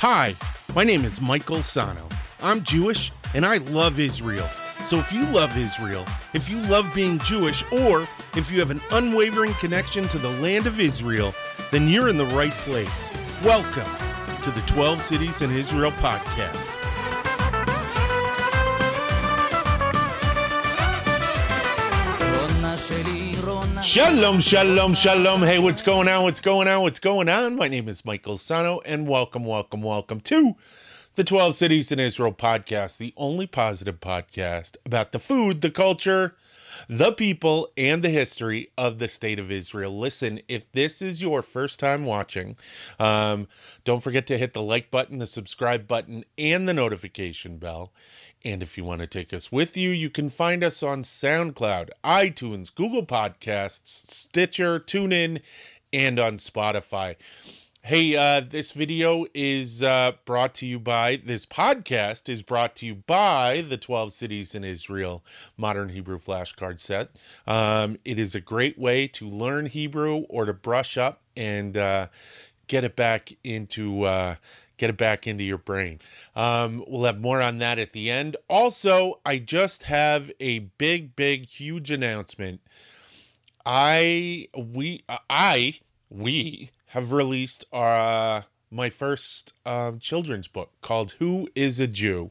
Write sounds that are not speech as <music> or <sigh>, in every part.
Hi, my name is Michael Sano. I'm Jewish and I love Israel. So if you love Israel, if you love being Jewish, or if you have an unwavering connection to the land of Israel, then you're in the right place. Welcome to the 12 Cities in Israel podcast. Shalom, shalom, shalom. Hey, what's going on? What's going on? What's going on? My name is Michael Sano, and welcome, welcome, welcome to the 12 Cities in Israel podcast, the only positive podcast about the food, the culture, the people, and the history of the state of Israel. Listen, if this is your first time watching, um, don't forget to hit the like button, the subscribe button, and the notification bell. And if you want to take us with you, you can find us on SoundCloud, iTunes, Google Podcasts, Stitcher, TuneIn, and on Spotify. Hey, uh, this video is uh, brought to you by, this podcast is brought to you by the 12 Cities in Israel Modern Hebrew Flashcard Set. Um, it is a great way to learn Hebrew or to brush up and uh, get it back into uh, get it back into your brain. Um, we'll have more on that at the end. Also, I just have a big, big, huge announcement. I we I we have released our uh, my first um, children's book called "Who Is a Jew,"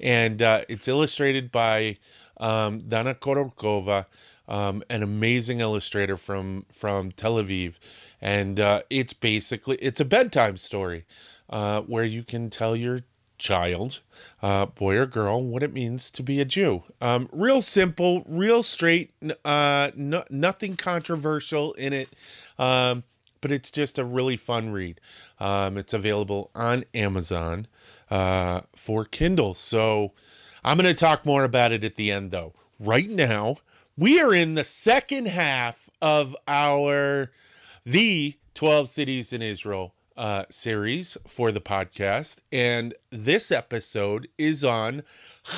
and uh, it's illustrated by um, Dana Korokova, um, an amazing illustrator from from Tel Aviv, and uh, it's basically it's a bedtime story uh, where you can tell your child, uh, boy or girl, what it means to be a Jew. Um, real simple, real straight, uh, no, nothing controversial in it, um, but it's just a really fun read. Um, it's available on Amazon uh, for Kindle. So I'm going to talk more about it at the end, though. Right now, we are in the second half of our The 12 Cities in Israel uh, series for the podcast, and this episode is on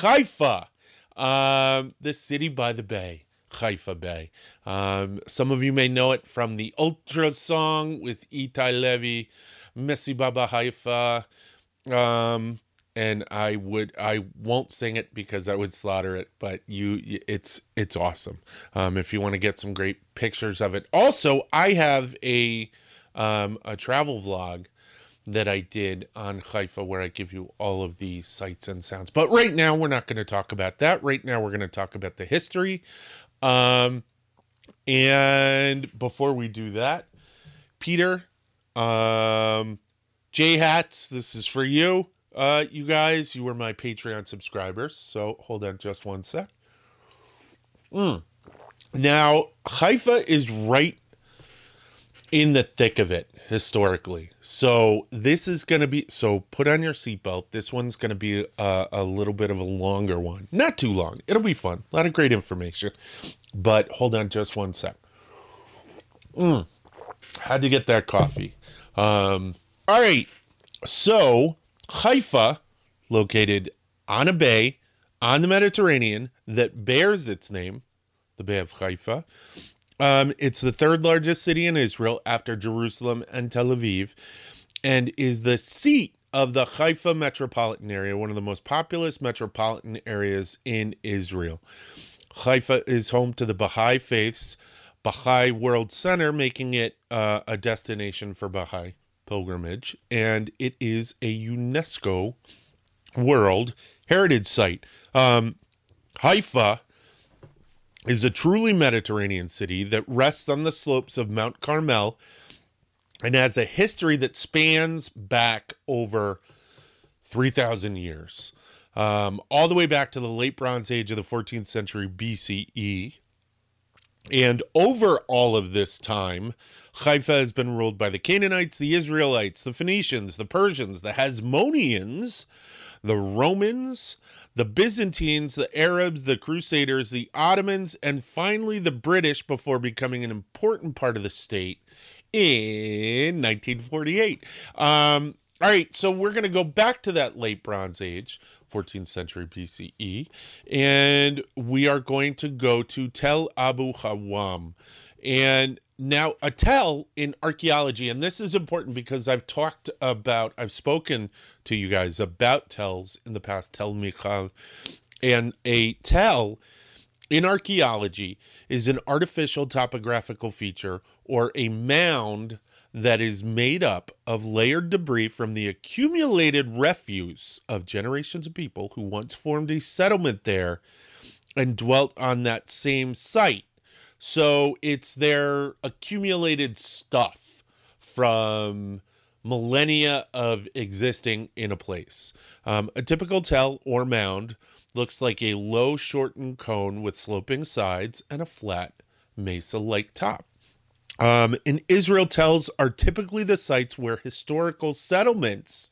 Haifa, um, the city by the bay, Haifa Bay. Um, some of you may know it from the Ultra song with Itai Levy, Messi Baba Haifa. Um, and I would I won't sing it because I would slaughter it, but you it's it's awesome. Um, if you want to get some great pictures of it. Also, I have a um, a travel vlog that I did on Haifa where I give you all of the sights and sounds. But right now, we're not going to talk about that. Right now, we're going to talk about the history. Um, and before we do that, Peter, um, J Hats, this is for you. Uh, you guys, you were my Patreon subscribers. So hold on just one sec. Mm. Now, Haifa is right in the thick of it historically. So this is going to be so put on your seatbelt. This one's going to be a, a, little bit of a longer one, not too long. It'll be fun. A lot of great information. But hold on just one sec. Mm, had to get that coffee. Um, all right. So Haifa, located on a bay on the Mediterranean that bears its name, the Bay of Haifa, um, it's the third largest city in Israel after Jerusalem and Tel Aviv, and is the seat of the Haifa metropolitan area, one of the most populous metropolitan areas in Israel. Haifa is home to the Baha'i faith's Baha'i World Center, making it uh, a destination for Baha'i pilgrimage, and it is a UNESCO World Heritage Site. Um, Haifa is a truly Mediterranean city that rests on the slopes of Mount Carmel and has a history that spans back over 3,000 years, um, all the way back to the late Bronze Age of the 14th century BCE. And over all of this time, Haifa has been ruled by the Canaanites, the Israelites, the Phoenicians, the Persians, the Hasmoneans, the Romans, the Byzantines, the Arabs, the Crusaders, the Ottomans, and finally the British before becoming an important part of the state in 1948. Um, all right, so we're going to go back to that late Bronze Age, 14th century BCE, and we are going to go to Tel Abu Hawam. And now, a tell in archaeology, and this is important because I've talked about, I've spoken to you guys about tells in the past, Tel Michal, and a tell in archaeology is an artificial topographical feature or a mound that is made up of layered debris from the accumulated refuse of generations of people who once formed a settlement there and dwelt on that same site. So it's their accumulated stuff from millennia of existing in a place. Um, a typical tell or mound looks like a low, shortened cone with sloping sides and a flat mesa like top. Um, and Israel tells are typically the sites where historical settlements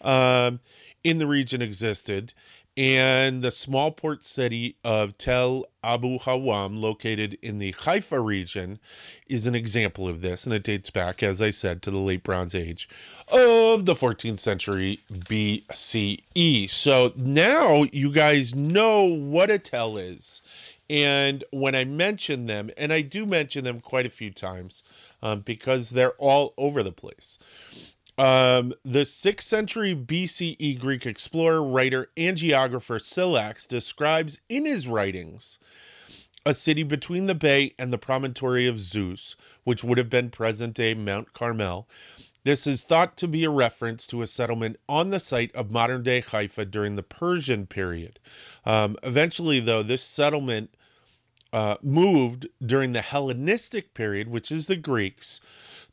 um, in the region existed. And the small port city of Tel Abu Hawam, located in the Haifa region, is an example of this. And it dates back, as I said, to the late Bronze Age of the 14th century BCE. So now you guys know what a tell is. And when I mention them, and I do mention them quite a few times um, because they're all over the place. Um, the 6th century BCE Greek explorer, writer, and geographer Scylax describes in his writings a city between the bay and the promontory of Zeus, which would have been present day Mount Carmel. This is thought to be a reference to a settlement on the site of modern day Haifa during the Persian period. Um, eventually, though, this settlement uh, moved during the Hellenistic period, which is the Greeks,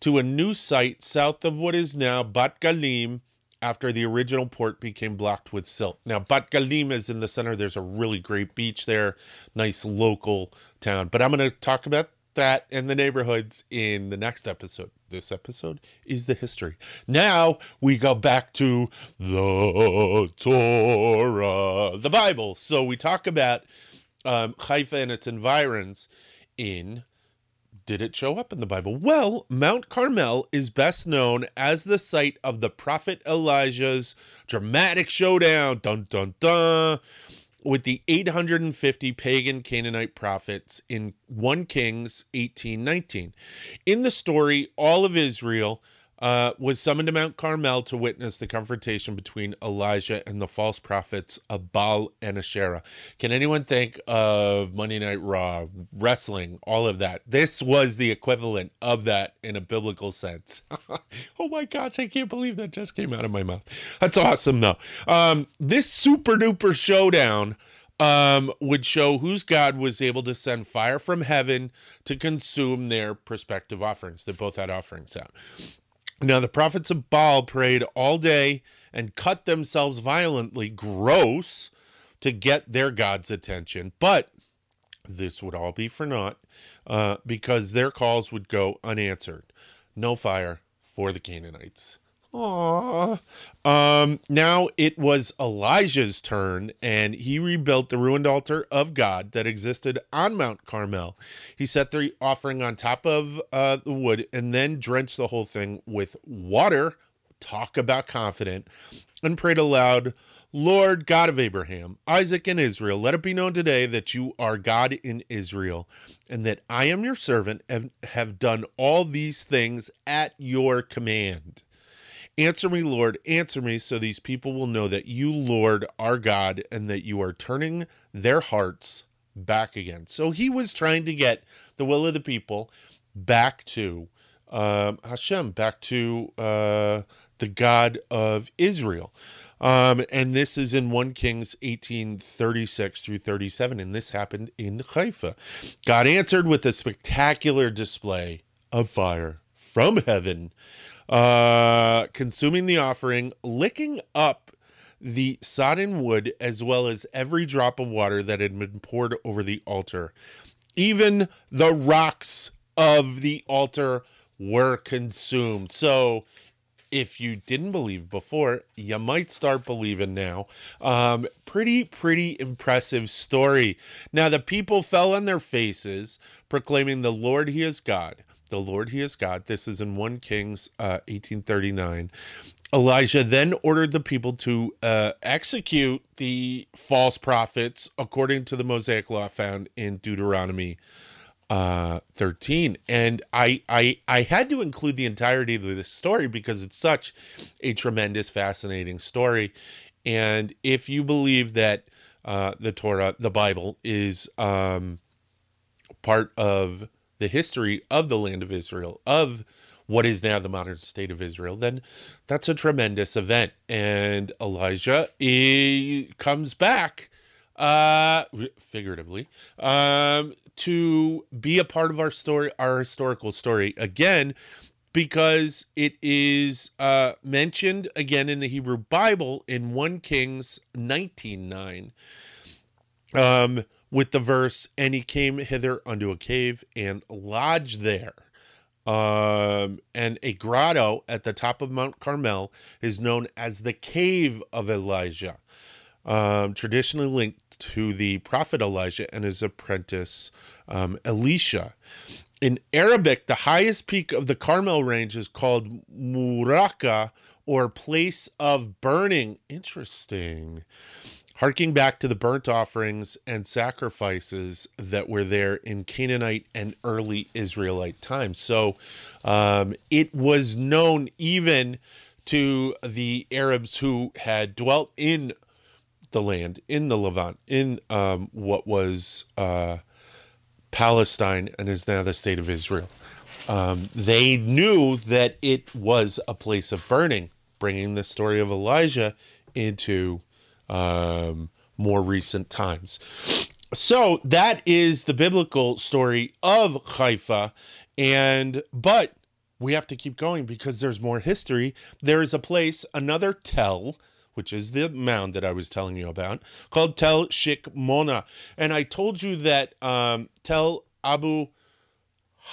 to a new site south of what is now Bat Galim after the original port became blocked with silt. Now, Bat Galim is in the center. There's a really great beach there, nice local town. But I'm going to talk about that and the neighborhoods in the next episode. This episode is the history. Now we go back to the Torah, the Bible. So we talk about um, Haifa and its environs in did it show up in the Bible? Well, Mount Carmel is best known as the site of the prophet Elijah's dramatic showdown, dun dun dun, with the 850 pagan Canaanite prophets in 1 Kings 18:19. In the story, all of Israel uh, was summoned to Mount Carmel to witness the confrontation between Elijah and the false prophets of Baal and Asherah. Can anyone think of Monday Night Raw, wrestling, all of that? This was the equivalent of that in a biblical sense. <laughs> oh my gosh, I can't believe that just came out of my mouth. That's awesome, though. Um, this super duper showdown um, would show whose God was able to send fire from heaven to consume their prospective offerings. They both had offerings out. Now, the prophets of Baal prayed all day and cut themselves violently, gross, to get their God's attention. But this would all be for naught uh, because their calls would go unanswered. No fire for the Canaanites. Aww. Um, now it was Elijah's turn, and he rebuilt the ruined altar of God that existed on Mount Carmel. He set the offering on top of uh, the wood and then drenched the whole thing with water. Talk about confident, and prayed aloud. Lord God of Abraham, Isaac, and Israel, let it be known today that you are God in Israel, and that I am your servant and have done all these things at your command. Answer me, Lord, answer me, so these people will know that you, Lord, are God, and that you are turning their hearts back again. So he was trying to get the will of the people back to um, Hashem, back to uh, the God of Israel. Um, and this is in 1 Kings 1836 through 37, and this happened in Haifa. God answered with a spectacular display of fire from heaven uh, consuming the offering, licking up the sodden wood, as well as every drop of water that had been poured over the altar. Even the rocks of the altar were consumed. So, if you didn't believe before, you might start believing now. Um, pretty, pretty impressive story. Now, the people fell on their faces, proclaiming, The Lord, He is God the Lord he is God. This is in 1 Kings uh, 1839. Elijah then ordered the people to uh, execute the false prophets according to the Mosaic law found in Deuteronomy uh, 13 and I, I i had to include the entirety of this story because it's such a tremendous fascinating story and if you believe that uh, the torah the bible is um, part of the history of the land of israel of what is now the modern state of israel then that's a tremendous event and elijah he comes back uh figuratively um to be a part of our story, our historical story again, because it is uh, mentioned again in the Hebrew Bible in 1 Kings 19:9. Um, with the verse, and he came hither unto a cave and lodged there. Um, and a grotto at the top of Mount Carmel is known as the Cave of Elijah, um, traditionally linked to the prophet Elijah and his apprentice um, Elisha. In Arabic, the highest peak of the Carmel range is called Muraka or place of burning. Interesting. Harking back to the burnt offerings and sacrifices that were there in Canaanite and early Israelite times. So um, it was known even to the Arabs who had dwelt in the land, in the Levant, in um, what was. Uh, Palestine and is now the state of Israel. Um, they knew that it was a place of burning, bringing the story of Elijah into um, more recent times. So that is the biblical story of Haifa, and but we have to keep going because there's more history. There is a place, another tell, which is the mound that I was telling you about, called Tel Shikmona. And I told you that um, Tel Abu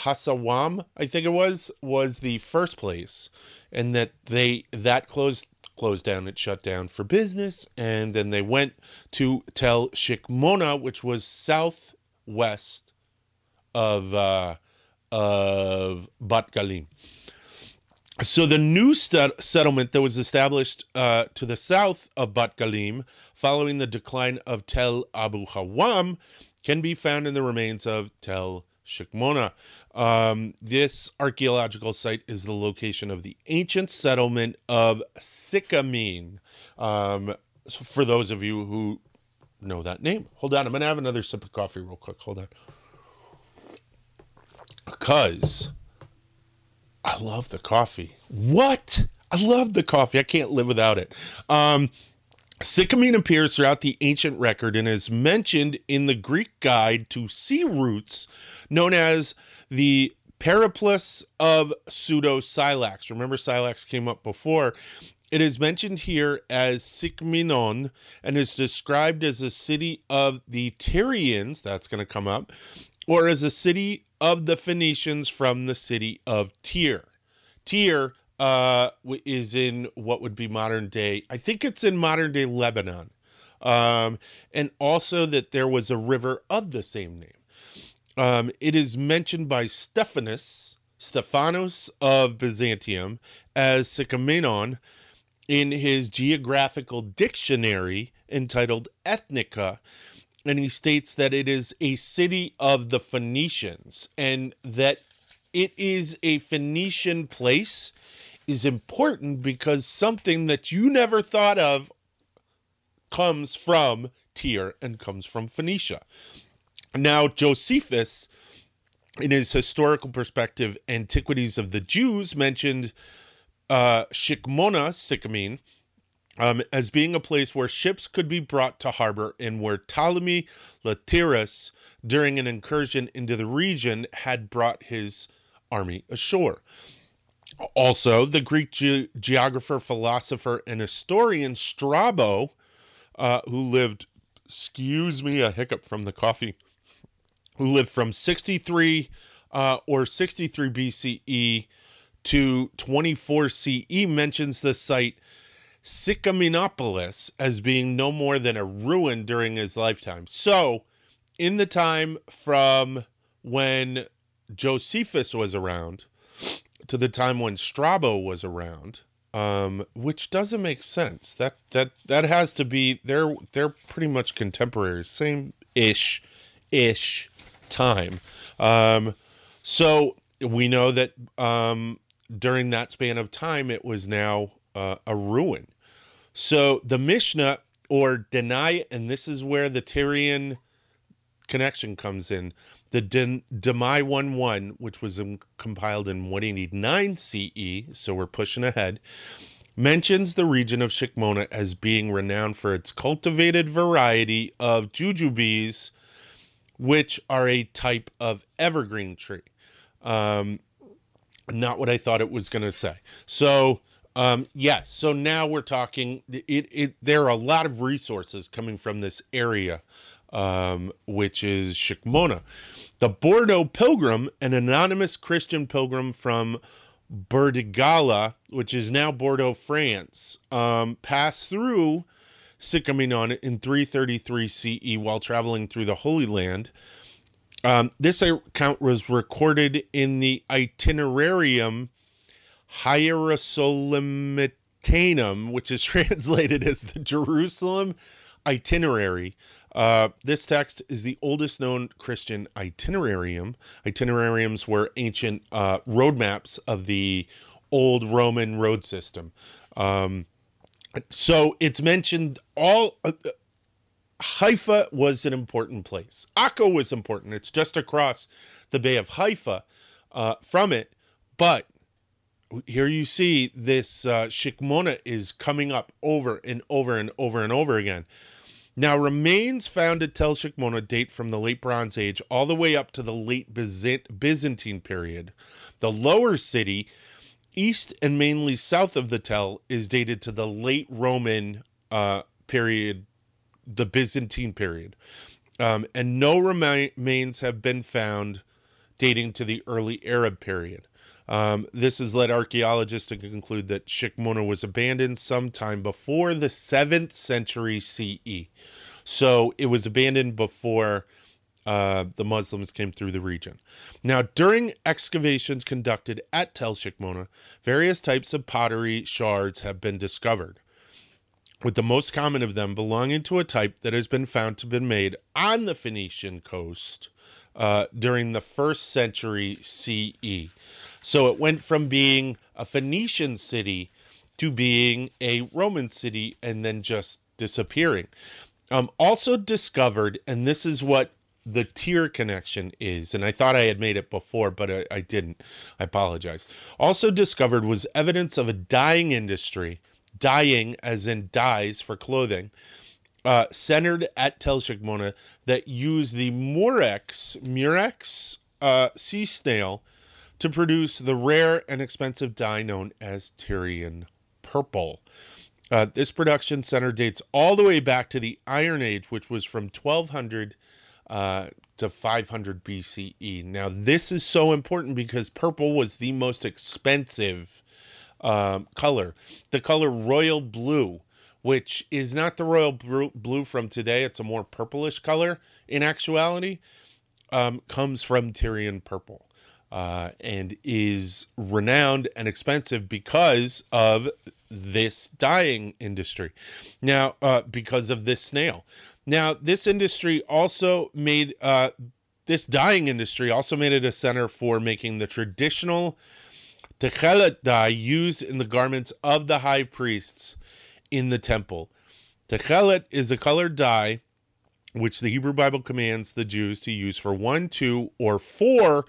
Hasawam, I think it was, was the first place, and that they that closed closed down. It shut down for business, and then they went to Tel Shikmona, which was southwest of uh, of Bat Galim. So the new settlement that was established uh, to the south of Bat Galim following the decline of Tel Abu Hawam can be found in the remains of Tel Shikmona. Um, this archaeological site is the location of the ancient settlement of Sycamine. Um, for those of you who know that name, hold on. I'm going to have another sip of coffee real quick. Hold on. Because I love the coffee. What? I love the coffee. I can't live without it. Um, Sycamine appears throughout the ancient record and is mentioned in the Greek guide to sea routes known as the Periplus of pseudo Scylax. Remember, Scylax came up before. It is mentioned here as Sykminon and is described as a city of the Tyrians, that's going to come up, or as a city of the Phoenicians from the city of Tyre. Tyre uh, is in what would be modern day, I think it's in modern day Lebanon. Um, and also that there was a river of the same name. Um, it is mentioned by Stephanus, Stephanus of Byzantium, as Sycamenon in his geographical dictionary entitled Ethnica, and he states that it is a city of the Phoenicians and that it is a Phoenician place is important because something that you never thought of comes from Tyre and comes from Phoenicia. Now, Josephus, in his historical perspective, Antiquities of the Jews, mentioned uh, Shikmona, Sycamine, um, as being a place where ships could be brought to harbor and where Ptolemy Lathyrus, during an incursion into the region, had brought his army ashore. Also, the Greek ge- geographer, philosopher, and historian Strabo, uh, who lived, excuse me, a hiccup from the coffee, who lived from 63 uh, or 63 BCE to 24 CE, mentions the site Sycaminopolis as being no more than a ruin during his lifetime. So, in the time from when Josephus was around to the time when Strabo was around, um, which doesn't make sense. That that that has to be they're they're pretty much contemporaries, same ish, ish time. Um, so we know that um, during that span of time, it was now uh, a ruin. So the Mishnah or Demai, and this is where the Tyrian connection comes in. The Demai 1 1, which was compiled in 189 CE, so we're pushing ahead, mentions the region of Shikmona as being renowned for its cultivated variety of jujubes, which are a type of evergreen tree. Um, not what I thought it was going to say. So, um, yes. So now we're talking. It, it. There are a lot of resources coming from this area, um, which is Shikmona. The Bordeaux Pilgrim, an anonymous Christian pilgrim from Burdigala, which is now Bordeaux, France, um, passed through Sikaminon in 333 CE while traveling through the Holy Land. Um, this account was recorded in the Itinerarium Hierosolymitanum, which is <laughs> translated as the Jerusalem Itinerary. Uh, this text is the oldest known Christian itinerarium. Itinerariums were ancient uh, road maps of the old Roman road system. Um, so it's mentioned all. Uh, Haifa was an important place. Akko was important. It's just across the Bay of Haifa uh, from it. But here you see this uh, Shikmona is coming up over and over and over and over again. Now, remains found at Tel Shikmona date from the late Bronze Age all the way up to the late Byzantine period. The lower city, east and mainly south of the Tell is dated to the late Roman uh, period the Byzantine period. Um, and no remains have been found dating to the early Arab period. Um, this has led archaeologists to conclude that Shikmona was abandoned sometime before the 7th century CE. So it was abandoned before uh, the Muslims came through the region. Now, during excavations conducted at Tel Shikmona, various types of pottery shards have been discovered with the most common of them belonging to a type that has been found to have been made on the Phoenician coast uh, during the first century CE. So it went from being a Phoenician city to being a Roman city and then just disappearing. Um, also discovered, and this is what the Tyre connection is, and I thought I had made it before, but I, I didn't. I apologize. Also discovered was evidence of a dyeing industry dyeing, as in dyes for clothing, uh, centered at Tel Shikmona that used the Murex, Murex uh, sea snail to produce the rare and expensive dye known as Tyrian purple. Uh, this production center dates all the way back to the Iron Age, which was from 1200 uh, to 500 BCE. Now, this is so important because purple was the most expensive um, color. The color royal blue, which is not the royal blue from today, it's a more purplish color in actuality, um, comes from Tyrian purple. Uh, and is renowned and expensive because of this dyeing industry. Now, uh, because of this snail. Now, this industry also made uh, this dyeing industry also made it a center for making the traditional Techelet dye used in the garments of the high priests in the temple. Techelet is a colored dye which the Hebrew Bible commands the Jews to use for one, two, or four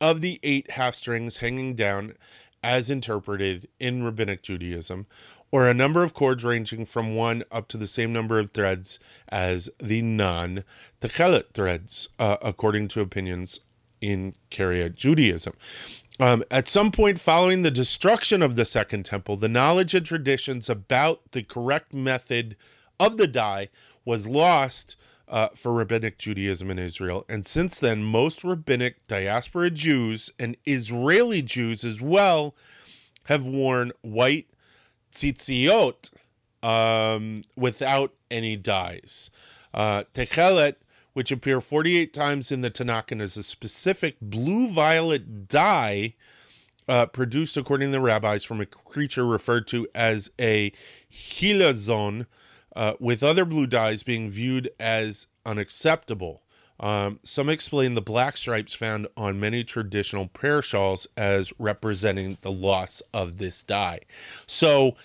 of the eight half strings hanging down as interpreted in Rabbinic Judaism, or a number of cords ranging from one up to the same number of threads as the non Techelet threads, uh, according to opinions in Karaite Judaism. Um, at some point following the destruction of the Second Temple, the knowledge and traditions about the correct method of the dye was lost uh, for rabbinic Judaism in Israel. And since then, most rabbinic diaspora Jews and Israeli Jews as well have worn white tzitziot um, without any dyes. Uh, Techelet which appear 48 times in the Tanakh and is a specific blue violet dye uh, produced, according to the rabbis, from a creature referred to as a chilazon, uh, with other blue dyes being viewed as unacceptable. Um, some explain the black stripes found on many traditional prayer shawls as representing the loss of this dye. So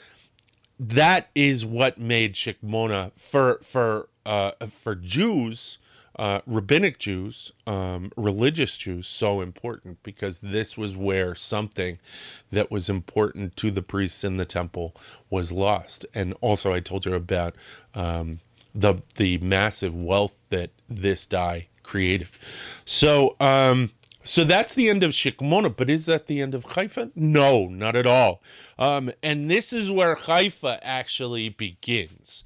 that is what made Shikmona for for uh, for Jews, uh, rabbinic Jews, um, religious Jews, so important because this was where something that was important to the priests in the temple was lost. And also, I told you about um, the the massive wealth that this dye created. So. Um, so that's the end of Shikmona, but is that the end of Haifa? No, not at all. Um, and this is where Haifa actually begins.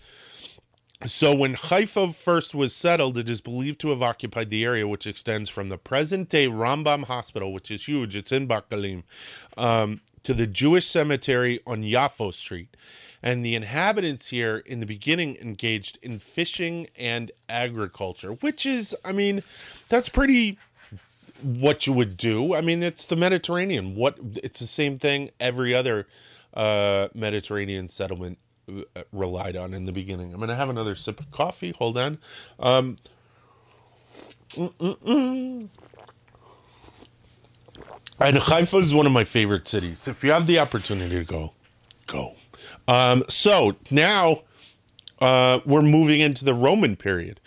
So when Haifa first was settled, it is believed to have occupied the area which extends from the present-day Rambam Hospital, which is huge, it's in Bat Galim, um, to the Jewish cemetery on Yafo Street. And the inhabitants here in the beginning engaged in fishing and agriculture, which is, I mean, that's pretty what you would do. I mean, it's the Mediterranean. What it's the same thing every other uh, Mediterranean settlement uh, relied on in the beginning. I'm gonna have another sip of coffee. Hold on. Um, and Haifa is one of my favorite cities. If you have the opportunity to go, go. Um, so now uh, we're moving into the Roman period.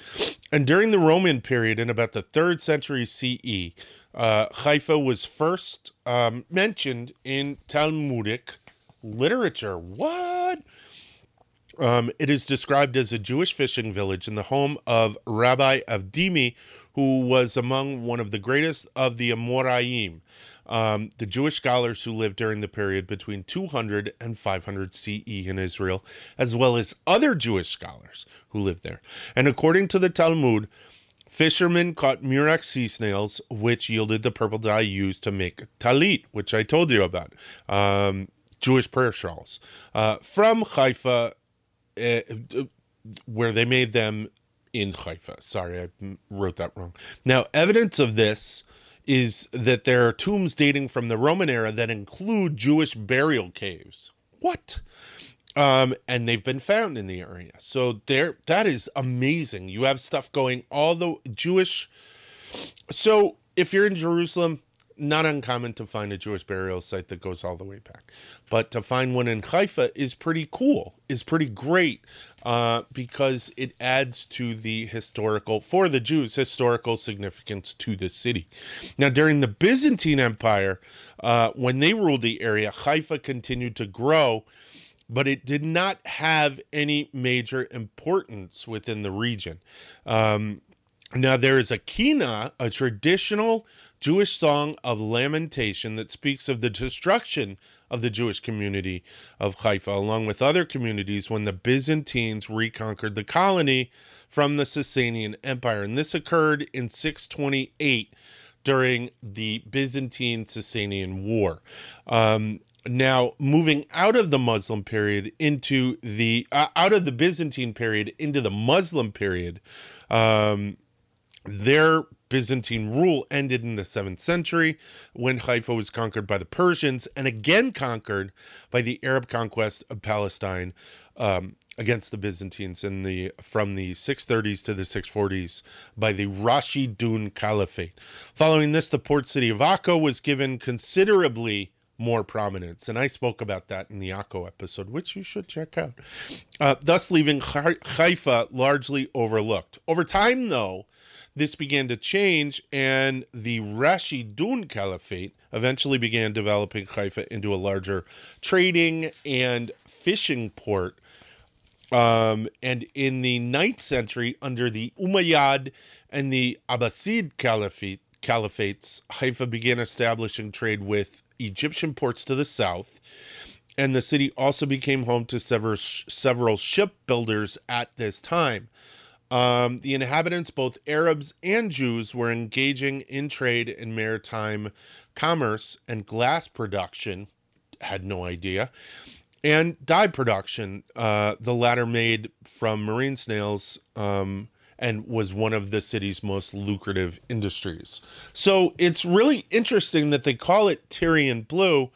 And during the Roman period, in about the third century CE, uh, Haifa was first um, mentioned in Talmudic literature. What? Um, it is described as a Jewish fishing village in the home of Rabbi Avdimi, who was among one of the greatest of the Amoraim, um, the Jewish scholars who lived during the period between 200 and 500 CE in Israel, as well as other Jewish scholars who lived there. And according to the Talmud, fishermen caught murex sea snails, which yielded the purple dye used to make talit, which I told you about, um, Jewish prayer shawls, uh, from Haifa, uh, where they made them in Haifa. Sorry, I wrote that wrong. Now, evidence of this is that there are tombs dating from the Roman era that include Jewish burial caves. What? Um, and they've been found in the area. So there, that is amazing. You have stuff going all the Jewish. So if you're in Jerusalem, not uncommon to find a Jewish burial site that goes all the way back. But to find one in Haifa is pretty cool, is pretty great uh, because it adds to the historical, for the Jews, historical significance to the city. Now, during the Byzantine Empire, uh, when they ruled the area, Haifa continued to grow but it did not have any major importance within the region. Um, now, there is a kina, a traditional Jewish song of lamentation that speaks of the destruction of the Jewish community of Haifa, along with other communities when the Byzantines reconquered the colony from the Sasanian Empire. And this occurred in 628 during the Byzantine Sasanian War. Um, now, moving out of the Muslim period into the uh, out of the Byzantine period into the Muslim period, um, their Byzantine rule ended in the 7th century when Haifa was conquered by the Persians and again conquered by the Arab conquest of Palestine um, against the Byzantines in the from the 630s to the 640s by the Rashidun Caliphate. Following this, the port city of Akko was given considerably more prominence. And I spoke about that in the Akko episode, which you should check out. Uh, thus, leaving Haifa largely overlooked. Over time, though, this began to change, and the Rashidun Caliphate eventually began developing Haifa into a larger trading and fishing port. Um, and in the 9th century, under the Umayyad and the Abbasid Caliphate, caliphates, Haifa began establishing trade with Egyptian ports to the south. And the city also became home to several, several shipbuilders at this time. Um, the inhabitants, both Arabs and Jews, were engaging in trade and maritime commerce and glass production. Had no idea. And dye production, uh, the latter made from marine snails um, and was one of the city's most lucrative industries. So it's really interesting that they call it Tyrian blue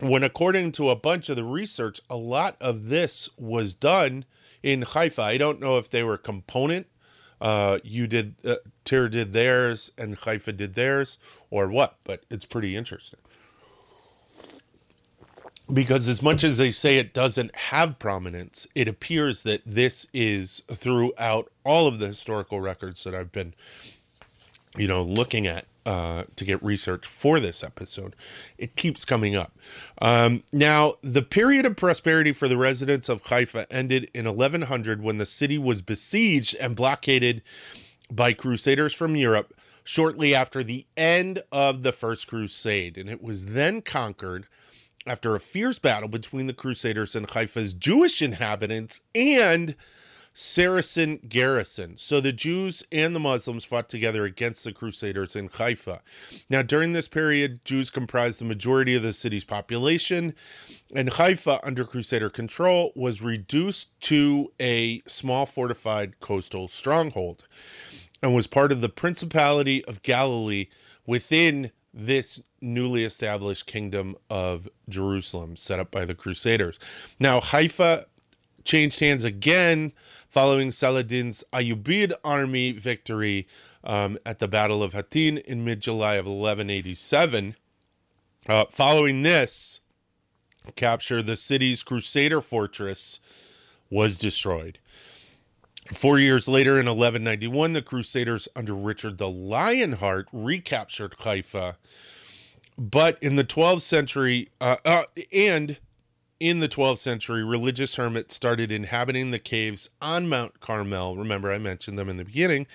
when, according to a bunch of the research, a lot of this was done in Haifa. I don't know if they were component uh, you did, uh, Tyre did theirs and Haifa did theirs, or what. But it's pretty interesting because as much as they say it doesn't have prominence, it appears that this is throughout all of the historical records that I've been, you know, looking at uh, to get research for this episode. It keeps coming up. Um, now, the period of prosperity for the residents of Haifa ended in 1100 when the city was besieged and blockaded by crusaders from Europe shortly after the end of the First Crusade. And it was then conquered after a fierce battle between the Crusaders and Haifa's Jewish inhabitants and Saracen garrison. So the Jews and the Muslims fought together against the Crusaders in Haifa. Now, during this period, Jews comprised the majority of the city's population, and Haifa, under Crusader control, was reduced to a small fortified coastal stronghold and was part of the Principality of Galilee within this newly established kingdom of Jerusalem set up by the Crusaders. Now, Haifa changed hands again following Saladin's Ayyubid army victory um, at the Battle of Hattin in mid July of 1187. Uh, following this capture, the city's Crusader fortress was destroyed. Four years later, in 1191, the Crusaders under Richard the Lionheart recaptured Haifa. But in the 12th century, uh, uh, and in the 12th century, religious hermits started inhabiting the caves on Mount Carmel. Remember, I mentioned them in the beginning.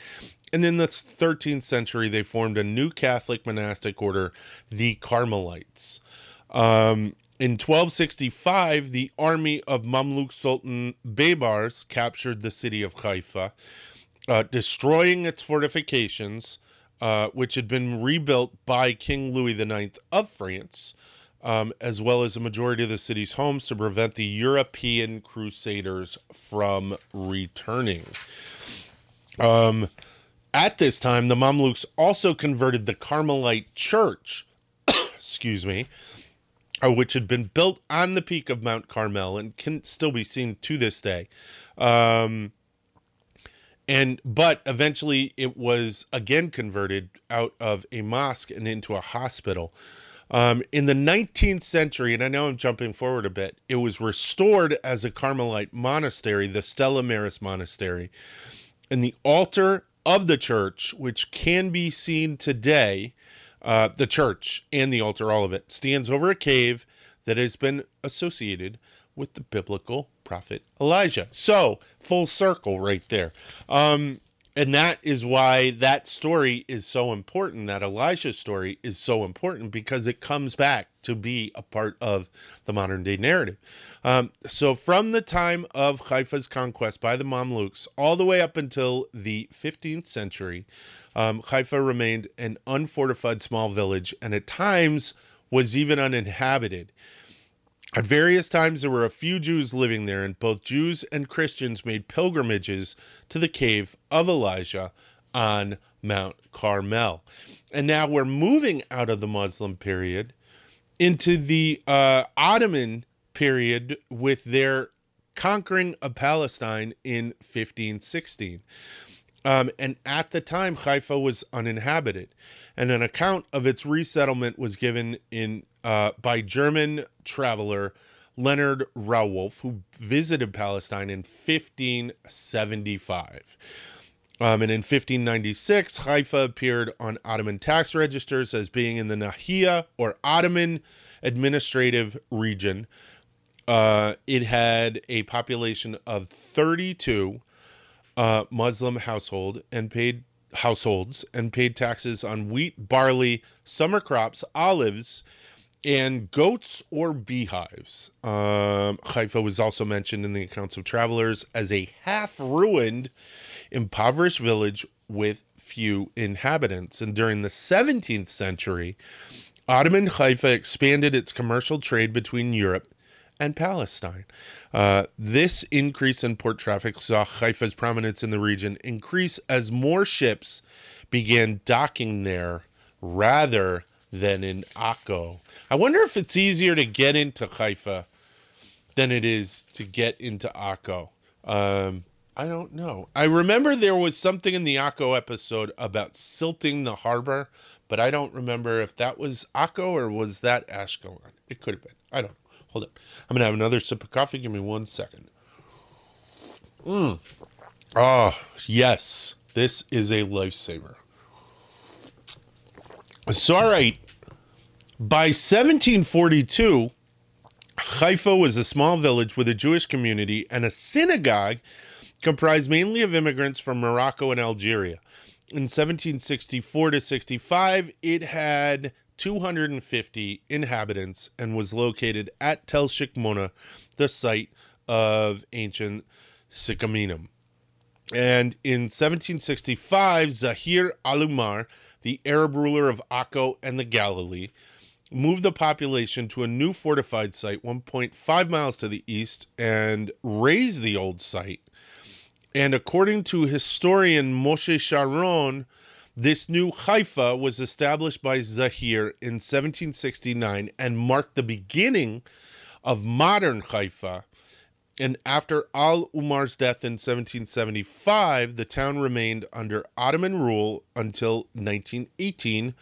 And in the 13th century, they formed a new Catholic monastic order, the Carmelites. Um, in 1265, the army of Mamluk Sultan Baybars captured the city of Haifa, uh, destroying its fortifications, uh, which had been rebuilt by King Louis IX of France, um, as well as a majority of the city's homes to prevent the European crusaders from returning. Um, at this time, the Mamluks also converted the Carmelite church, <coughs> excuse me, uh, which had been built on the peak of Mount Carmel and can still be seen to this day. Um, and but eventually it was again converted out of a mosque and into a hospital. Um, in the 19th century, and I know I'm jumping forward a bit, it was restored as a Carmelite monastery, the Stella Maris Monastery. And the altar of the church, which can be seen today, uh, the church and the altar, all of it, stands over a cave that has been associated with the biblical prophet Elijah. So, full circle right there. Um, and that is why that story is so important. That Elijah story is so important because it comes back to be a part of the modern day narrative. Um, so, from the time of Haifa's conquest by the Mamluks all the way up until the 15th century, um, Haifa remained an unfortified small village and at times was even uninhabited. At various times, there were a few Jews living there, and both Jews and Christians made pilgrimages to the cave of Elijah on Mount Carmel. And now we're moving out of the Muslim period into the uh, Ottoman period with their conquering of Palestine in 1516. Um, and at the time, Haifa was uninhabited, and an account of its resettlement was given in uh, by German traveler Leonhard Rauwolf, who visited Palestine in 1575. Um, and in 1596, Haifa appeared on Ottoman tax registers as being in the Nahia or Ottoman administrative region. Uh, it had a population of 32 uh, Muslim household and paid households and paid taxes on wheat, barley, summer crops, olives, and goats or beehives. Um, Haifa was also mentioned in the accounts of travelers as a half ruined, impoverished village with few inhabitants. And during the 17th century, Ottoman Haifa expanded its commercial trade between Europe and Palestine. Uh, this increase in port traffic saw Haifa's prominence in the region increase as more ships began docking there rather than in Akko. I wonder if it's easier to get into Haifa than it is to get into Akko. Um, I don't know. I remember there was something in the Akko episode about silting the harbor, but I don't remember if that was Akko or was that Ashkelon. It could have been. I don't know. Hold on. I'm gonna have another sip of coffee. Give me one second. Mmm. Oh, yes. This is a lifesaver. So, all right. By 1742, Haifa was a small village with a Jewish community and a synagogue comprised mainly of immigrants from Morocco and Algeria. In 1764 to 65, it had 250 inhabitants and was located at Tel Shikmona, the site of ancient Sycaminum. And in 1765, Zahir al-Umar, the Arab ruler of Akko and the Galilee, moved the population to a new fortified site 1.5 miles to the east and razed the old site. And according to historian Moshe Sharon, this new Haifa was established by Zahir in 1769 and marked the beginning of modern Haifa. And after Al Umar's death in 1775, the town remained under Ottoman rule until 1918,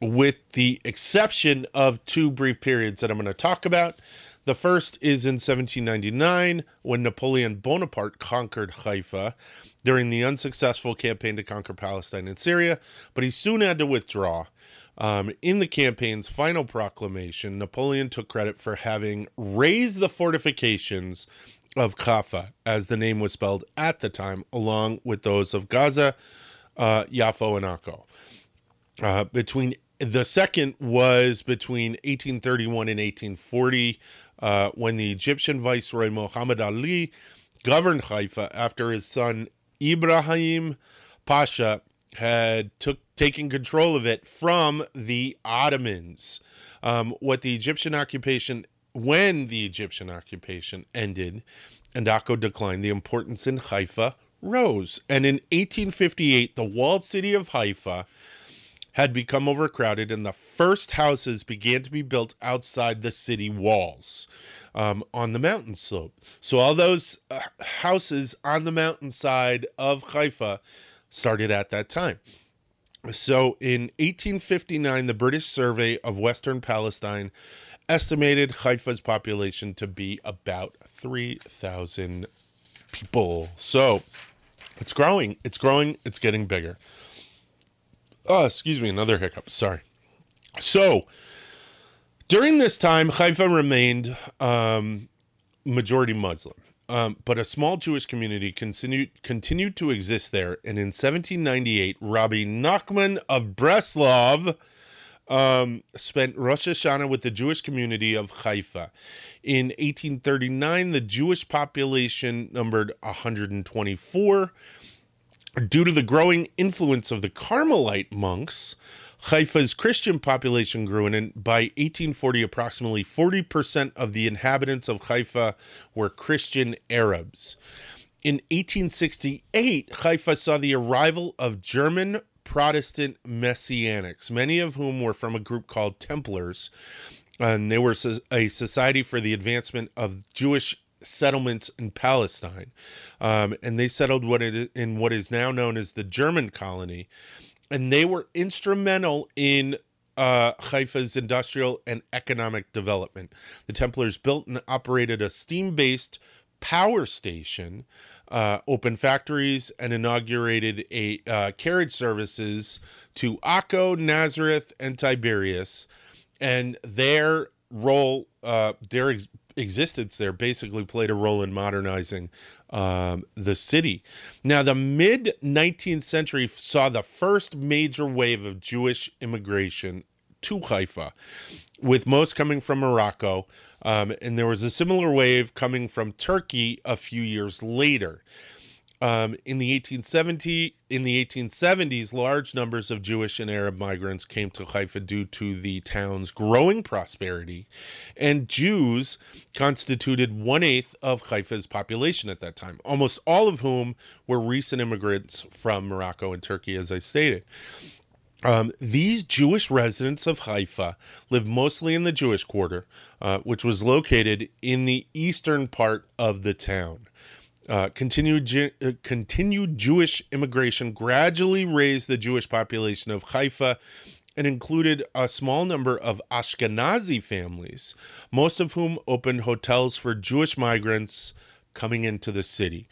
with the exception of two brief periods that I'm going to talk about. The first is in 1799 when Napoleon Bonaparte conquered Haifa during the unsuccessful campaign to conquer Palestine and Syria, but he soon had to withdraw. Um, in the campaign's final proclamation, Napoleon took credit for having razed the fortifications of Kaffa, as the name was spelled at the time, along with those of Gaza, uh, Yaffo, and Akko. Uh, between the second was between 1831 and 1840, uh, when the Egyptian viceroy Muhammad Ali governed Haifa after his son Ibrahim Pasha had took taken control of it from the Ottomans. Um, what the Egyptian occupation, when the Egyptian occupation ended and Akko declined, the importance in Haifa rose. And in 1858, the walled city of Haifa had become overcrowded, and the first houses began to be built outside the city walls um, on the mountain slope. So, all those uh, houses on the mountainside of Haifa started at that time. So, in 1859, the British survey of Western Palestine estimated Haifa's population to be about 3,000 people. So, it's growing, it's growing, it's getting bigger. Oh, excuse me, another hiccup. Sorry. So, during this time, Haifa remained um, majority Muslim, um, but a small Jewish community continued, continued to exist there. And in 1798, Rabbi Nachman of Breslov um, spent Rosh Hashanah with the Jewish community of Haifa. In 1839, the Jewish population numbered 124. Due to the growing influence of the Carmelite monks, Haifa's Christian population grew, and by 1840, approximately 40% of the inhabitants of Haifa were Christian Arabs. In 1868, Haifa saw the arrival of German Protestant Messianics, many of whom were from a group called Templers, and they were a society for the advancement of Jewish settlements in Palestine, um, and they settled what it in what is now known as the German colony, and they were instrumental in uh, Haifa's industrial and economic development. The Templers built and operated a steam-based power station, uh, opened factories, and inaugurated a uh, carriage services to Akko, Nazareth, and Tiberias, and their role, uh, their ex- existence there basically played a role in modernizing um, the city. Now, the mid 19th century saw the first major wave of Jewish immigration to Haifa, with most coming from Morocco. Um, and there was a similar wave coming from Turkey a few years later. Um, in the 1870 in the 1870s, large numbers of Jewish and Arab migrants came to Haifa due to the town's growing prosperity, and Jews constituted one eighth of Haifa's population at that time, almost all of whom were recent immigrants from Morocco and Turkey, as I stated. Um, these Jewish residents of Haifa lived mostly in the Jewish quarter, uh, which was located in the eastern part of the town. Uh, continued, uh, continued Jewish immigration gradually raised the Jewish population of Haifa and included a small number of Ashkenazi families, most of whom opened hotels for Jewish migrants coming into the city.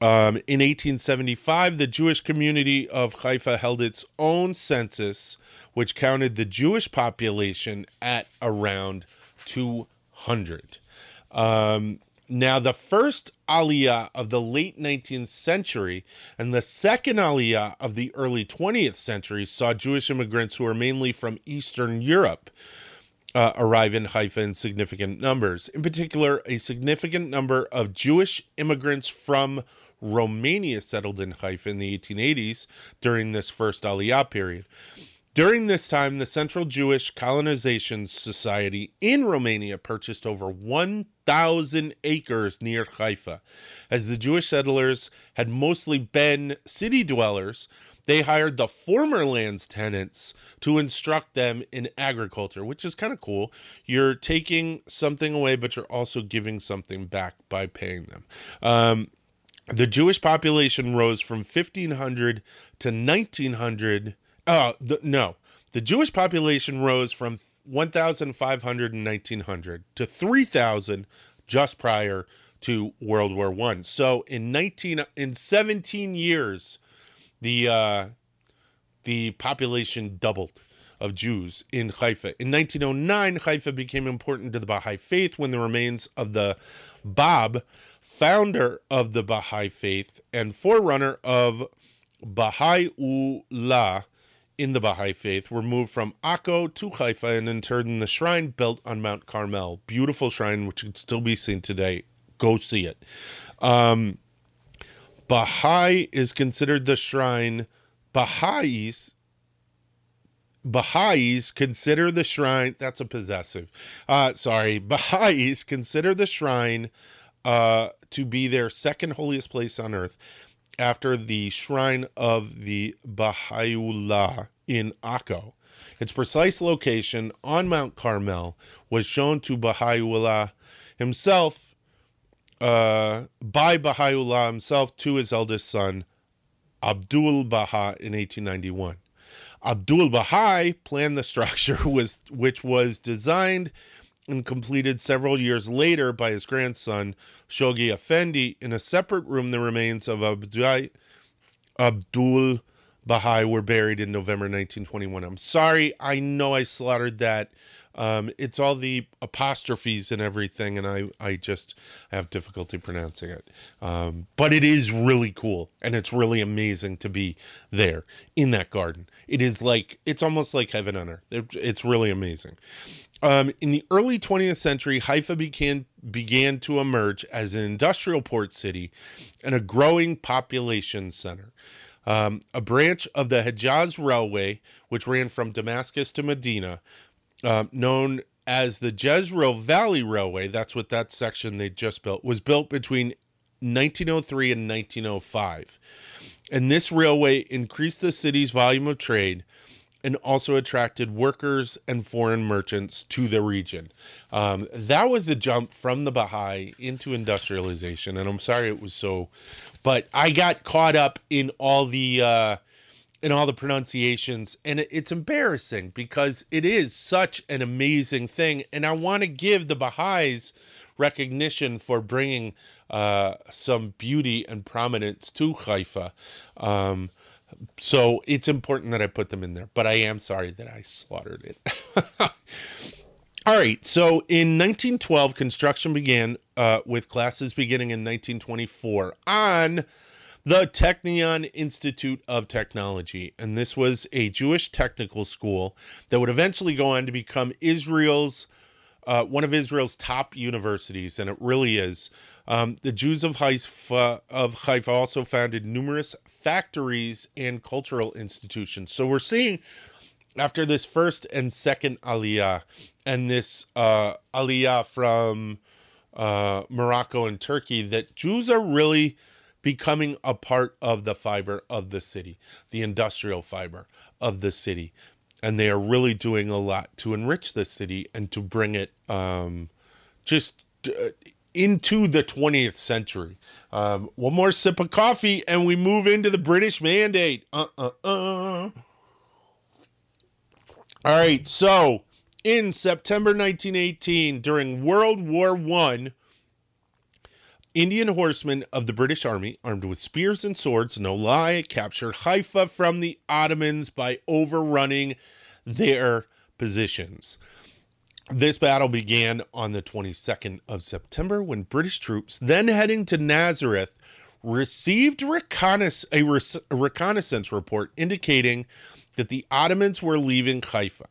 Um, in 1875, the Jewish community of Haifa held its own census, which counted the Jewish population at around 200. Um, now, the first Aliyah of the late 19th century and the second Aliyah of the early 20th century saw Jewish immigrants who were mainly from Eastern Europe uh, arrive in Haifa in significant numbers. In particular, a significant number of Jewish immigrants from Romania settled in Haifa in the 1880s during this first Aliyah period. During this time, the Central Jewish Colonization Society in Romania purchased over 1,000 acres near Haifa. As the Jewish settlers had mostly been city dwellers, they hired the former land's tenants to instruct them in agriculture, which is kind of cool. You're taking something away, but you're also giving something back by paying them. Um, the Jewish population rose from 1500 to 1900 uh, the, no, the Jewish population rose from 1,500 in 1900 to 3,000 just prior to World War One. So in 19 in 17 years, the uh, the population doubled of Jews in Haifa. In 1909, Haifa became important to the Baha'i faith when the remains of the Bab, founder of the Baha'i faith and forerunner of Baha'u'llah, in the Baha'i faith were moved from Akko to Haifa and interred in the shrine built on Mount Carmel. Beautiful shrine, which can still be seen today. Go see it. Um, Baha'i is considered the shrine. Baha'is Baha'is consider the shrine, that's a possessive. Uh, sorry, <laughs> Baha'is consider the shrine uh, to be their second holiest place on earth after the shrine of the Baha'u'llah in Akko. Its precise location on Mount Carmel was shown to Baha'u'llah himself uh, by Baha'u'llah himself to his eldest son, Abdul Baha, in 1891. Abdul Baha planned the structure, <laughs> was, which was designed and completed several years later by his grandson, Shoghi Effendi, in a separate room. The remains of Abdul Baha'i were buried in November 1921. I'm sorry, I know I slaughtered that. Um, it's all the apostrophes and everything, and I, I just have difficulty pronouncing it. Um, but it is really cool, and it's really amazing to be there in that garden. It is like, it's almost like heaven on earth. It's really amazing. Um, in the early 20th century, Haifa began began to emerge as an industrial port city and a growing population center. Um, a branch of the Hejaz Railway, which ran from Damascus to Medina, uh, known as the Jezreel Valley Railway, that's what that section they just built, was built between 1903 and 1905. And this railway increased the city's volume of trade and also attracted workers and foreign merchants to the region. Um, that was a jump from the Baha'i into industrialization, and I'm sorry it was so, but I got caught up in all the uh, in all the pronunciations, and it's embarrassing because it is such an amazing thing, and I want to give the Baha'is recognition for bringing uh, some beauty and prominence to Haifa. Um, so it's important that I put them in there, but I am sorry that I slaughtered it. <laughs> All right. So in 1912, construction began uh, with classes beginning in 1924 on the Technion Institute of Technology. And this was a Jewish technical school that would eventually go on to become Israel's, uh, one of Israel's top universities. And it really is. Um, the Jews of Haifa, of Haifa also founded numerous factories and cultural institutions. So we're seeing after this first and second aliyah and this uh, aliyah from uh, Morocco and Turkey that Jews are really becoming a part of the fiber of the city, the industrial fiber of the city. And they are really doing a lot to enrich the city and to bring it um, just uh, into the 20th century. Um, one more sip of coffee and we move into the British Mandate. Uh uh uh. All right, so in September 1918, during World War One, Indian horsemen of the British Army, armed with spears and swords, no lie, captured Haifa from the Ottomans by overrunning their positions. This battle began on the 22nd of September when British troops, then heading to Nazareth, received reconnaissance, a, a reconnaissance report indicating that the Ottomans were leaving Haifa.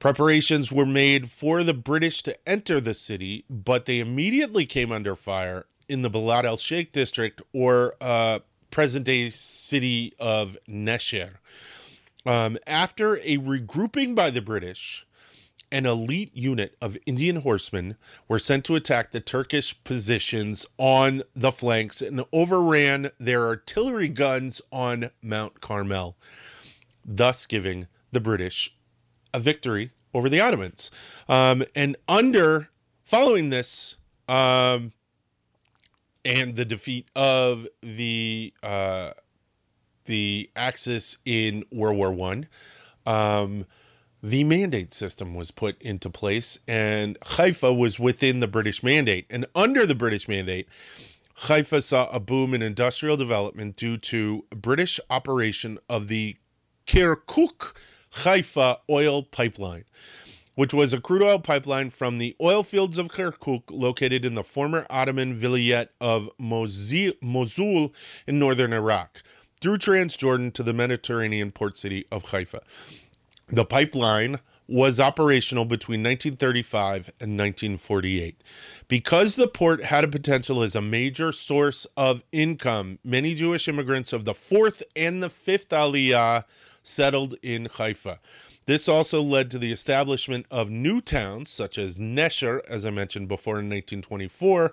Preparations were made for the British to enter the city, but they immediately came under fire in the Balad el Sheikh district or uh, present day city of Nesher. Um, after a regrouping by the British, an elite unit of Indian horsemen were sent to attack the Turkish positions on the flanks and overran their artillery guns on Mount Carmel thus giving the British a victory over the Ottomans. Um, and under following this, um, and the defeat of the uh, the Axis in World War One, um, the mandate system was put into place, and Haifa was within the British mandate. And under the British mandate, Haifa saw a boom in industrial development due to British operation of the Kirkuk Haifa oil pipeline, which was a crude oil pipeline from the oil fields of Kirkuk, located in the former Ottoman vilayet of Mosul in northern Iraq, through Transjordan to the Mediterranean port city of Haifa. The pipeline was operational between 1935 and 1948. Because the port had a potential as a major source of income, many Jewish immigrants of the fourth and the fifth Aliyah settled in Haifa. This also led to the establishment of new towns, such as Nesher, as I mentioned before in 1924,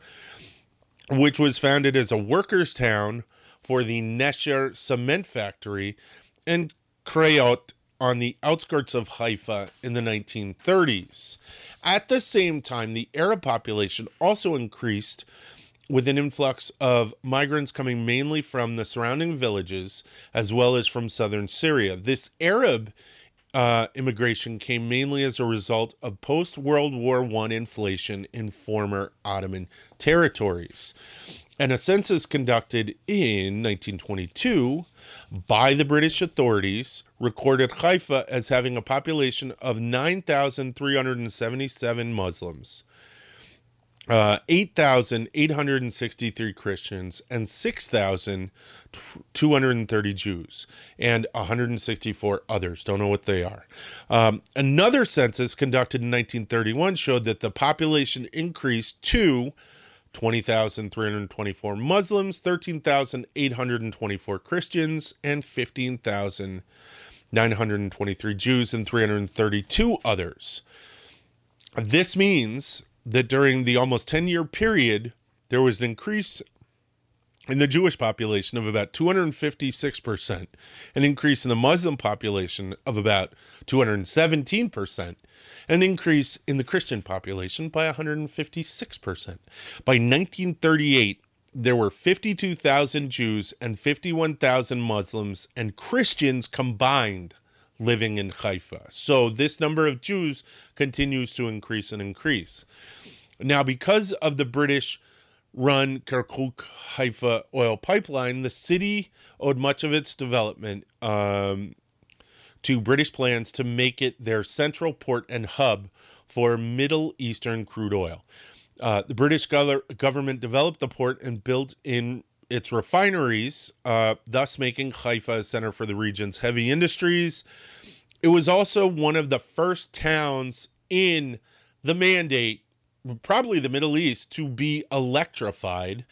which was founded as a workers' town for the Nesher cement factory, and Krayot on the outskirts of Haifa in the 1930s. At the same time, the Arab population also increased with an influx of migrants coming mainly from the surrounding villages as well as from southern Syria. This Arab uh, immigration came mainly as a result of post World War I inflation in former Ottoman territories. And a census conducted in 1922 by the British authorities recorded Haifa as having a population of 9,377 Muslims uh, 8,863 Christians and 6,230 Jews and 164 others. Don't know what they are. Um, another census conducted in 1931 showed that the population increased to 20,324 Muslims, 13,824 Christians, and 15,923 Jews and 332 others. This means that during the almost 10 year period, there was an increase in the Jewish population of about 256%, an increase in the Muslim population of about 217%, an increase in the Christian population by 156%. By 1938, there were 52,000 Jews and 51,000 Muslims and Christians combined living in Haifa. So this number of Jews continues to increase and increase. Now, because of the British run Kirkuk Haifa oil pipeline, the city owed much of its development um, to British plans to make it their central port and hub for Middle Eastern crude oil. Uh, the British go- government developed the port and built in its refineries, uh, thus making Haifa a center for the region's heavy industries. It was also one of the first towns in the mandate, probably the Middle East, to be electrified,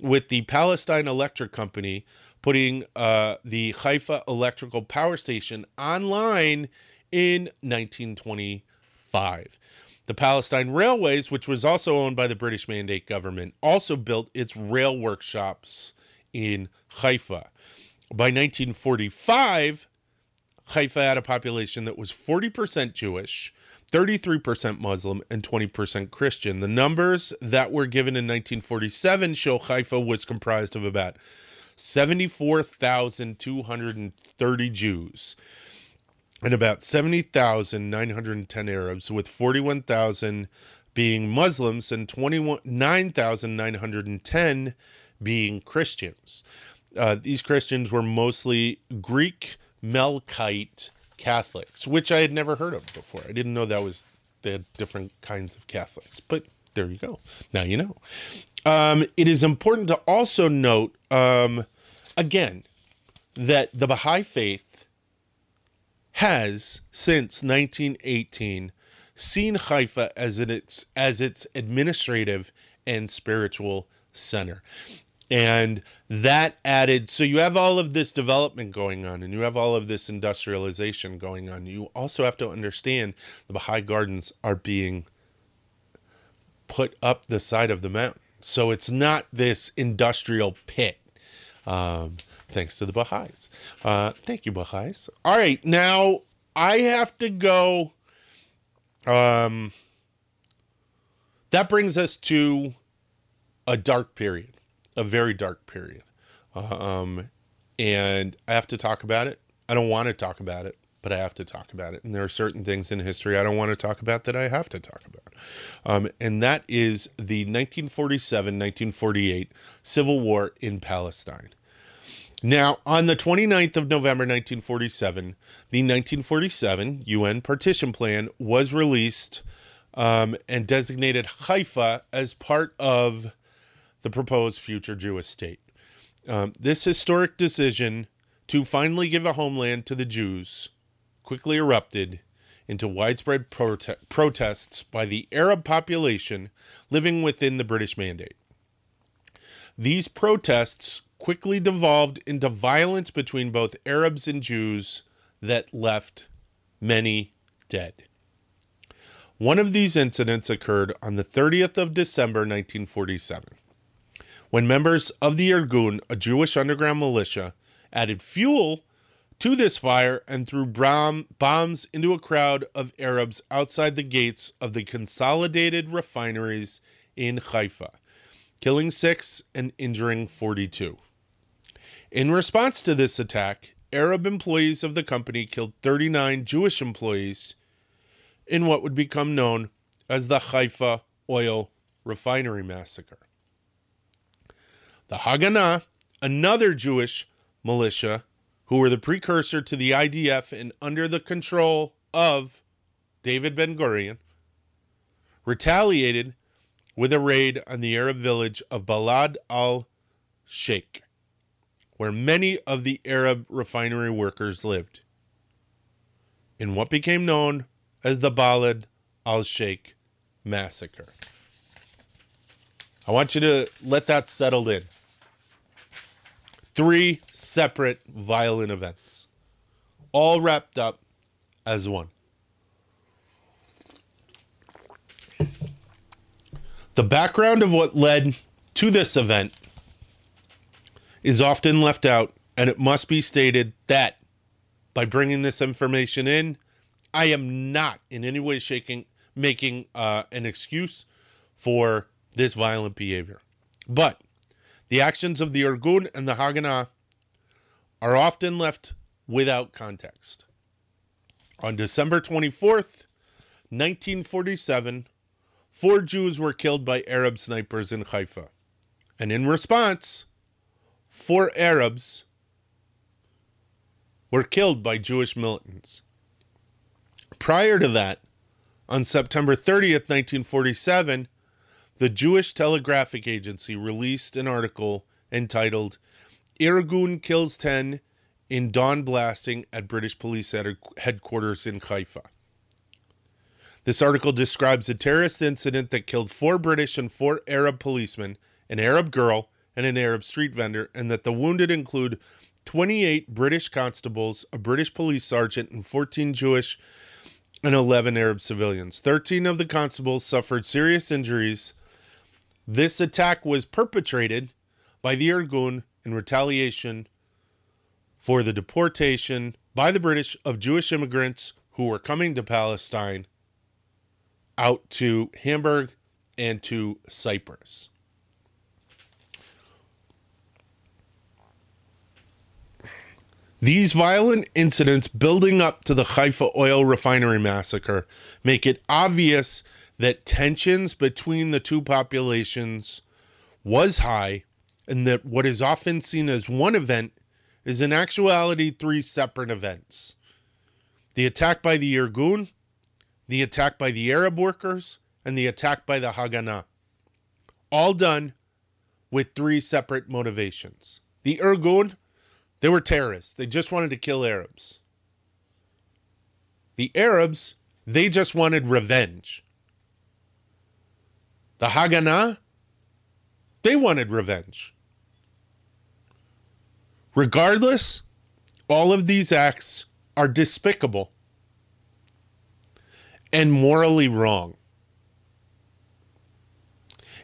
with the Palestine Electric Company putting uh, the Haifa Electrical Power Station online in 1925. The Palestine Railways, which was also owned by the British Mandate government, also built its rail workshops in Haifa. By 1945, Haifa had a population that was 40% Jewish, 33% Muslim, and 20% Christian. The numbers that were given in 1947 show Haifa was comprised of about 74,230 Jews and about 70,910 Arabs, with 41,000 being Muslims and 29,910 being Christians. Uh, these Christians were mostly Greek Melkite Catholics, which I had never heard of before. I didn't know that was had different kinds of Catholics, but there you go. Now you know. Um, it is important to also note, um, again, that the Baha'i faith has since 1918 seen Haifa as its as its administrative and spiritual center. And that added, so you have all of this development going on and you have all of this industrialization going on. You also have to understand the Baha'i Gardens are being put up the side of the mountain. So it's not this industrial pit. Um, thanks to the Baha'is. Uh, thank you, Baha'is. All right, now I have to go. Um, that brings us to a dark period a very dark period. Um, and I have to talk about it. I don't want to talk about it, but I have to talk about it. And there are certain things in history I don't want to talk about that I have to talk about. Um, and that is the 1947 1948 Civil War in Palestine. Now, on the 29th of November 1947, the 1947 UN partition plan was released um, and designated Haifa as part of the proposed future Jewish state. Um, this historic decision to finally give a homeland to the Jews quickly erupted into widespread prote- protests by the Arab population living within the British Mandate. These protests quickly devolved into violence between both Arabs and Jews that left many dead. One of these incidents occurred on the 30th of December 1947 when members of the Irgun, a Jewish underground militia, added fuel to this fire and threw bombs into a crowd of Arabs outside the gates of the consolidated refineries in Haifa, killing six and injuring 42. In response to this attack, Arab employees of the company killed 39 Jewish employees in what would become known as the Haifa Oil Refinery Massacre. The Haganah, another Jewish militia who were the precursor to the IDF and under the control of David Ben Gurion, retaliated with a raid on the Arab village of Balad al Sheikh, where many of the Arab refinery workers lived, in what became known as the Balad al Sheikh massacre. I want you to let that settle in. Three separate violent events, all wrapped up as one. The background of what led to this event is often left out, and it must be stated that by bringing this information in, I am not in any way shaking making uh, an excuse for this violent behavior. But the actions of the Irgun and the Haganah are often left without context. On December 24th, 1947, four Jews were killed by Arab snipers in Haifa. And in response, four Arabs were killed by Jewish militants. Prior to that, on September 30th, 1947, the Jewish Telegraphic Agency released an article entitled Irgun Kills 10 in Dawn Blasting at British Police Headquarters in Haifa. This article describes a terrorist incident that killed four British and four Arab policemen, an Arab girl, and an Arab street vendor, and that the wounded include 28 British constables, a British police sergeant, and 14 Jewish and 11 Arab civilians. 13 of the constables suffered serious injuries this attack was perpetrated by the Irgun in retaliation for the deportation by the British of Jewish immigrants who were coming to Palestine out to Hamburg and to Cyprus. These violent incidents building up to the Haifa oil refinery massacre make it obvious that tensions between the two populations was high and that what is often seen as one event is in actuality three separate events. The attack by the Irgun, the attack by the Arab workers, and the attack by the Haganah. All done with three separate motivations. The Irgun they were terrorists. They just wanted to kill Arabs. The Arabs, they just wanted revenge. The Haganah, they wanted revenge. Regardless, all of these acts are despicable and morally wrong.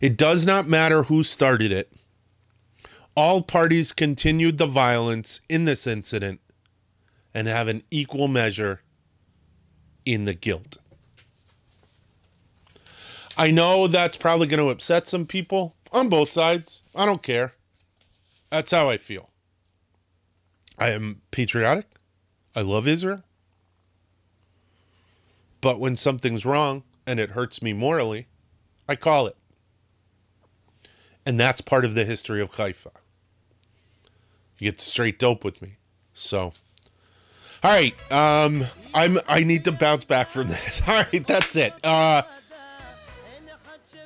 It does not matter who started it all parties continued the violence in this incident and have an equal measure in the guilt. I know that's probably going to upset some people on both sides. I don't care. That's how I feel. I am patriotic. I love Israel. But when something's wrong and it hurts me morally, I call it. And that's part of the history of Haifa. You get straight dope with me. So, all right. Um, I'm. I need to bounce back from <laughs> this. All right, that's it. Uh,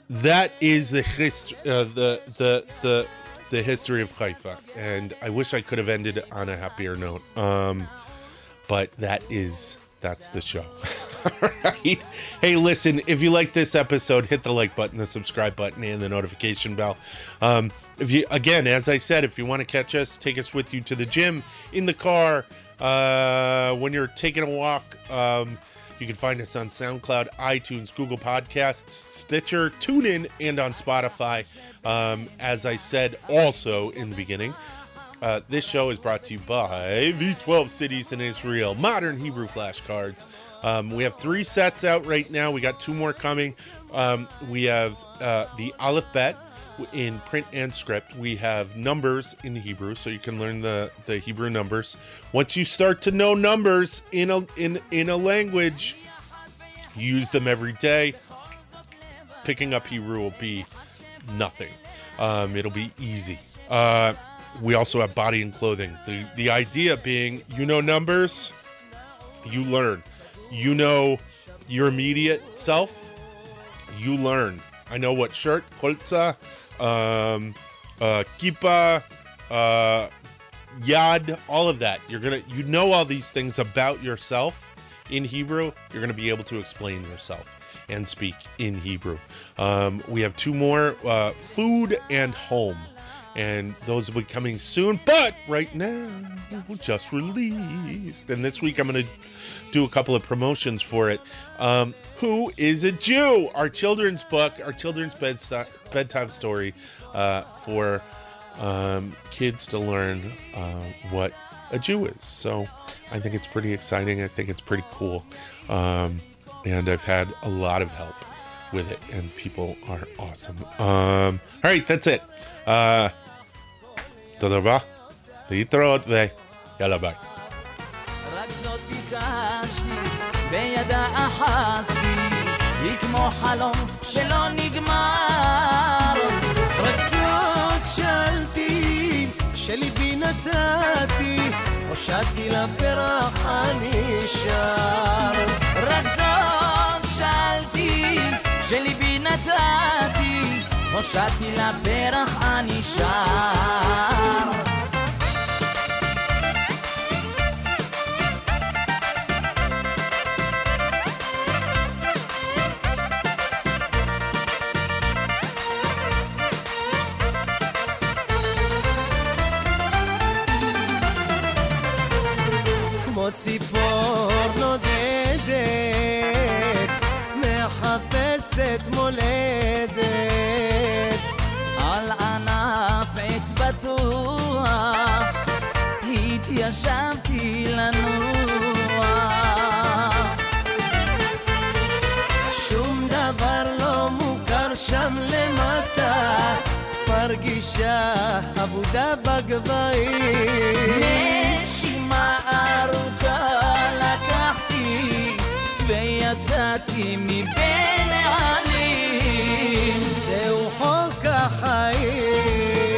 that is the history. Uh, the the the the history of Haifa, and I wish I could have ended on a happier note. Um, but that is that's the show. <laughs> Right. Hey, listen, if you like this episode, hit the like button, the subscribe button, and the notification bell. Um, if you again, as I said, if you want to catch us, take us with you to the gym, in the car, uh, when you're taking a walk. Um, you can find us on SoundCloud, iTunes, Google Podcasts, Stitcher, TuneIn, and on Spotify. Um, as I said also in the beginning, uh, this show is brought to you by the 12 Cities in Israel Modern Hebrew Flashcards. Um, we have three sets out right now. We got two more coming. Um, we have uh, the Aleph Bet in print and script. We have numbers in Hebrew, so you can learn the, the Hebrew numbers. Once you start to know numbers in a in in a language, use them every day. Picking up Hebrew will be nothing. Um, it'll be easy. Uh, we also have body and clothing. The the idea being, you know numbers, you learn. You know your immediate self, you learn. I know what shirt, kolza, um, uh, kippah, uh, yad, all of that. You're gonna, you know, all these things about yourself in Hebrew. You're gonna be able to explain yourself and speak in Hebrew. Um, we have two more: uh, food and home and those will be coming soon. But right now, just released, and this week I'm going to do a couple of promotions for it. Um, Who is a Jew? Our children's book, our children's bedtime story uh, for um, kids to learn uh, what a Jew is. So I think it's pretty exciting. I think it's pretty cool. Um, and I've had a lot of help with it, and people are awesome. Um, all right, that's it. Uh, תודה רבה, להתראות ויאללה ביי. רק זאת ביקשתי, בידה אחזתי, היא כמו חלום שלא נגמר. רק זאת שאלתי, שליבי נתתי, הושעתי לפרח הנשאר. רק זאת שאלתי, שליבי נתתי, הושעתי לפרח הנשאר כמו ציפור נודדת, נושאת מולדת על ענף עץ בטוח התיישבתי לנוח. שום דבר לא מוכר שם למטה מרגישה אבודה בגבהים. נשימה ארוכה. יצאתי מבין העלים זהו חוק החיים.